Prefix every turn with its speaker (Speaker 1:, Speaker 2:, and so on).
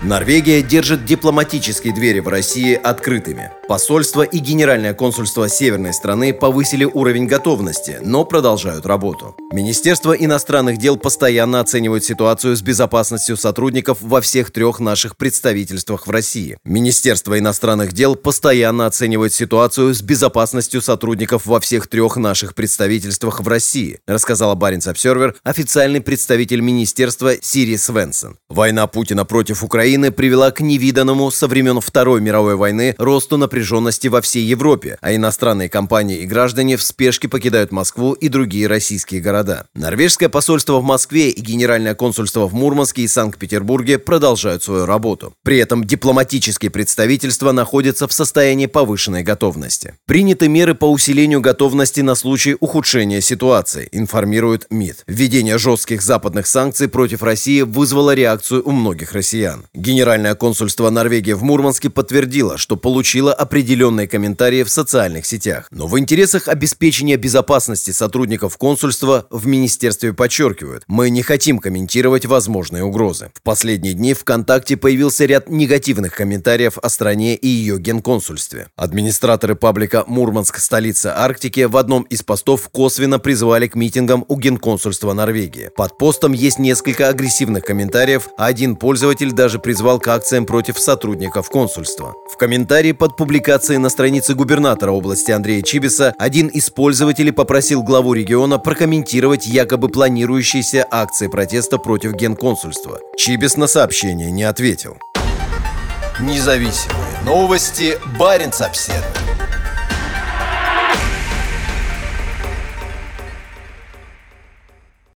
Speaker 1: Норвегия держит дипломатические двери в России открытыми. Посольство и Генеральное консульство северной страны повысили уровень готовности, но продолжают работу. Министерство иностранных дел постоянно оценивает ситуацию с безопасностью сотрудников во всех трех наших представительствах в России. Министерство иностранных дел постоянно оценивает ситуацию с безопасностью сотрудников во всех трех наших представительствах в России, рассказала Баренц Обсервер официальный представитель министерства Сири Свенсон. Война Путина против Украины Украины привела к невиданному со времен Второй мировой войны росту напряженности во всей Европе, а иностранные компании и граждане в спешке покидают Москву и другие российские города. Норвежское посольство в Москве и Генеральное консульство в Мурманске и Санкт-Петербурге продолжают свою работу. При этом дипломатические представительства находятся в состоянии повышенной готовности. Приняты меры по усилению готовности на случай ухудшения ситуации, информирует МИД. Введение жестких западных санкций против России вызвало реакцию у многих россиян. Генеральное консульство Норвегии в Мурманске подтвердило, что получило определенные комментарии в социальных сетях. Но в интересах обеспечения безопасности сотрудников консульства в министерстве подчеркивают, мы не хотим комментировать возможные угрозы. В последние дни ВКонтакте появился ряд негативных комментариев о стране и ее генконсульстве. Администраторы паблика «Мурманск. Столица Арктики» в одном из постов косвенно призвали к митингам у генконсульства Норвегии. Под постом есть несколько агрессивных комментариев, а один пользователь даже призвал к акциям против сотрудников консульства. В комментарии под публикацией на странице губернатора области Андрея Чибиса один из пользователей попросил главу региона прокомментировать якобы планирующиеся акции протеста против генконсульства. Чибис на сообщение не ответил. Независимые новости. Барин обседный.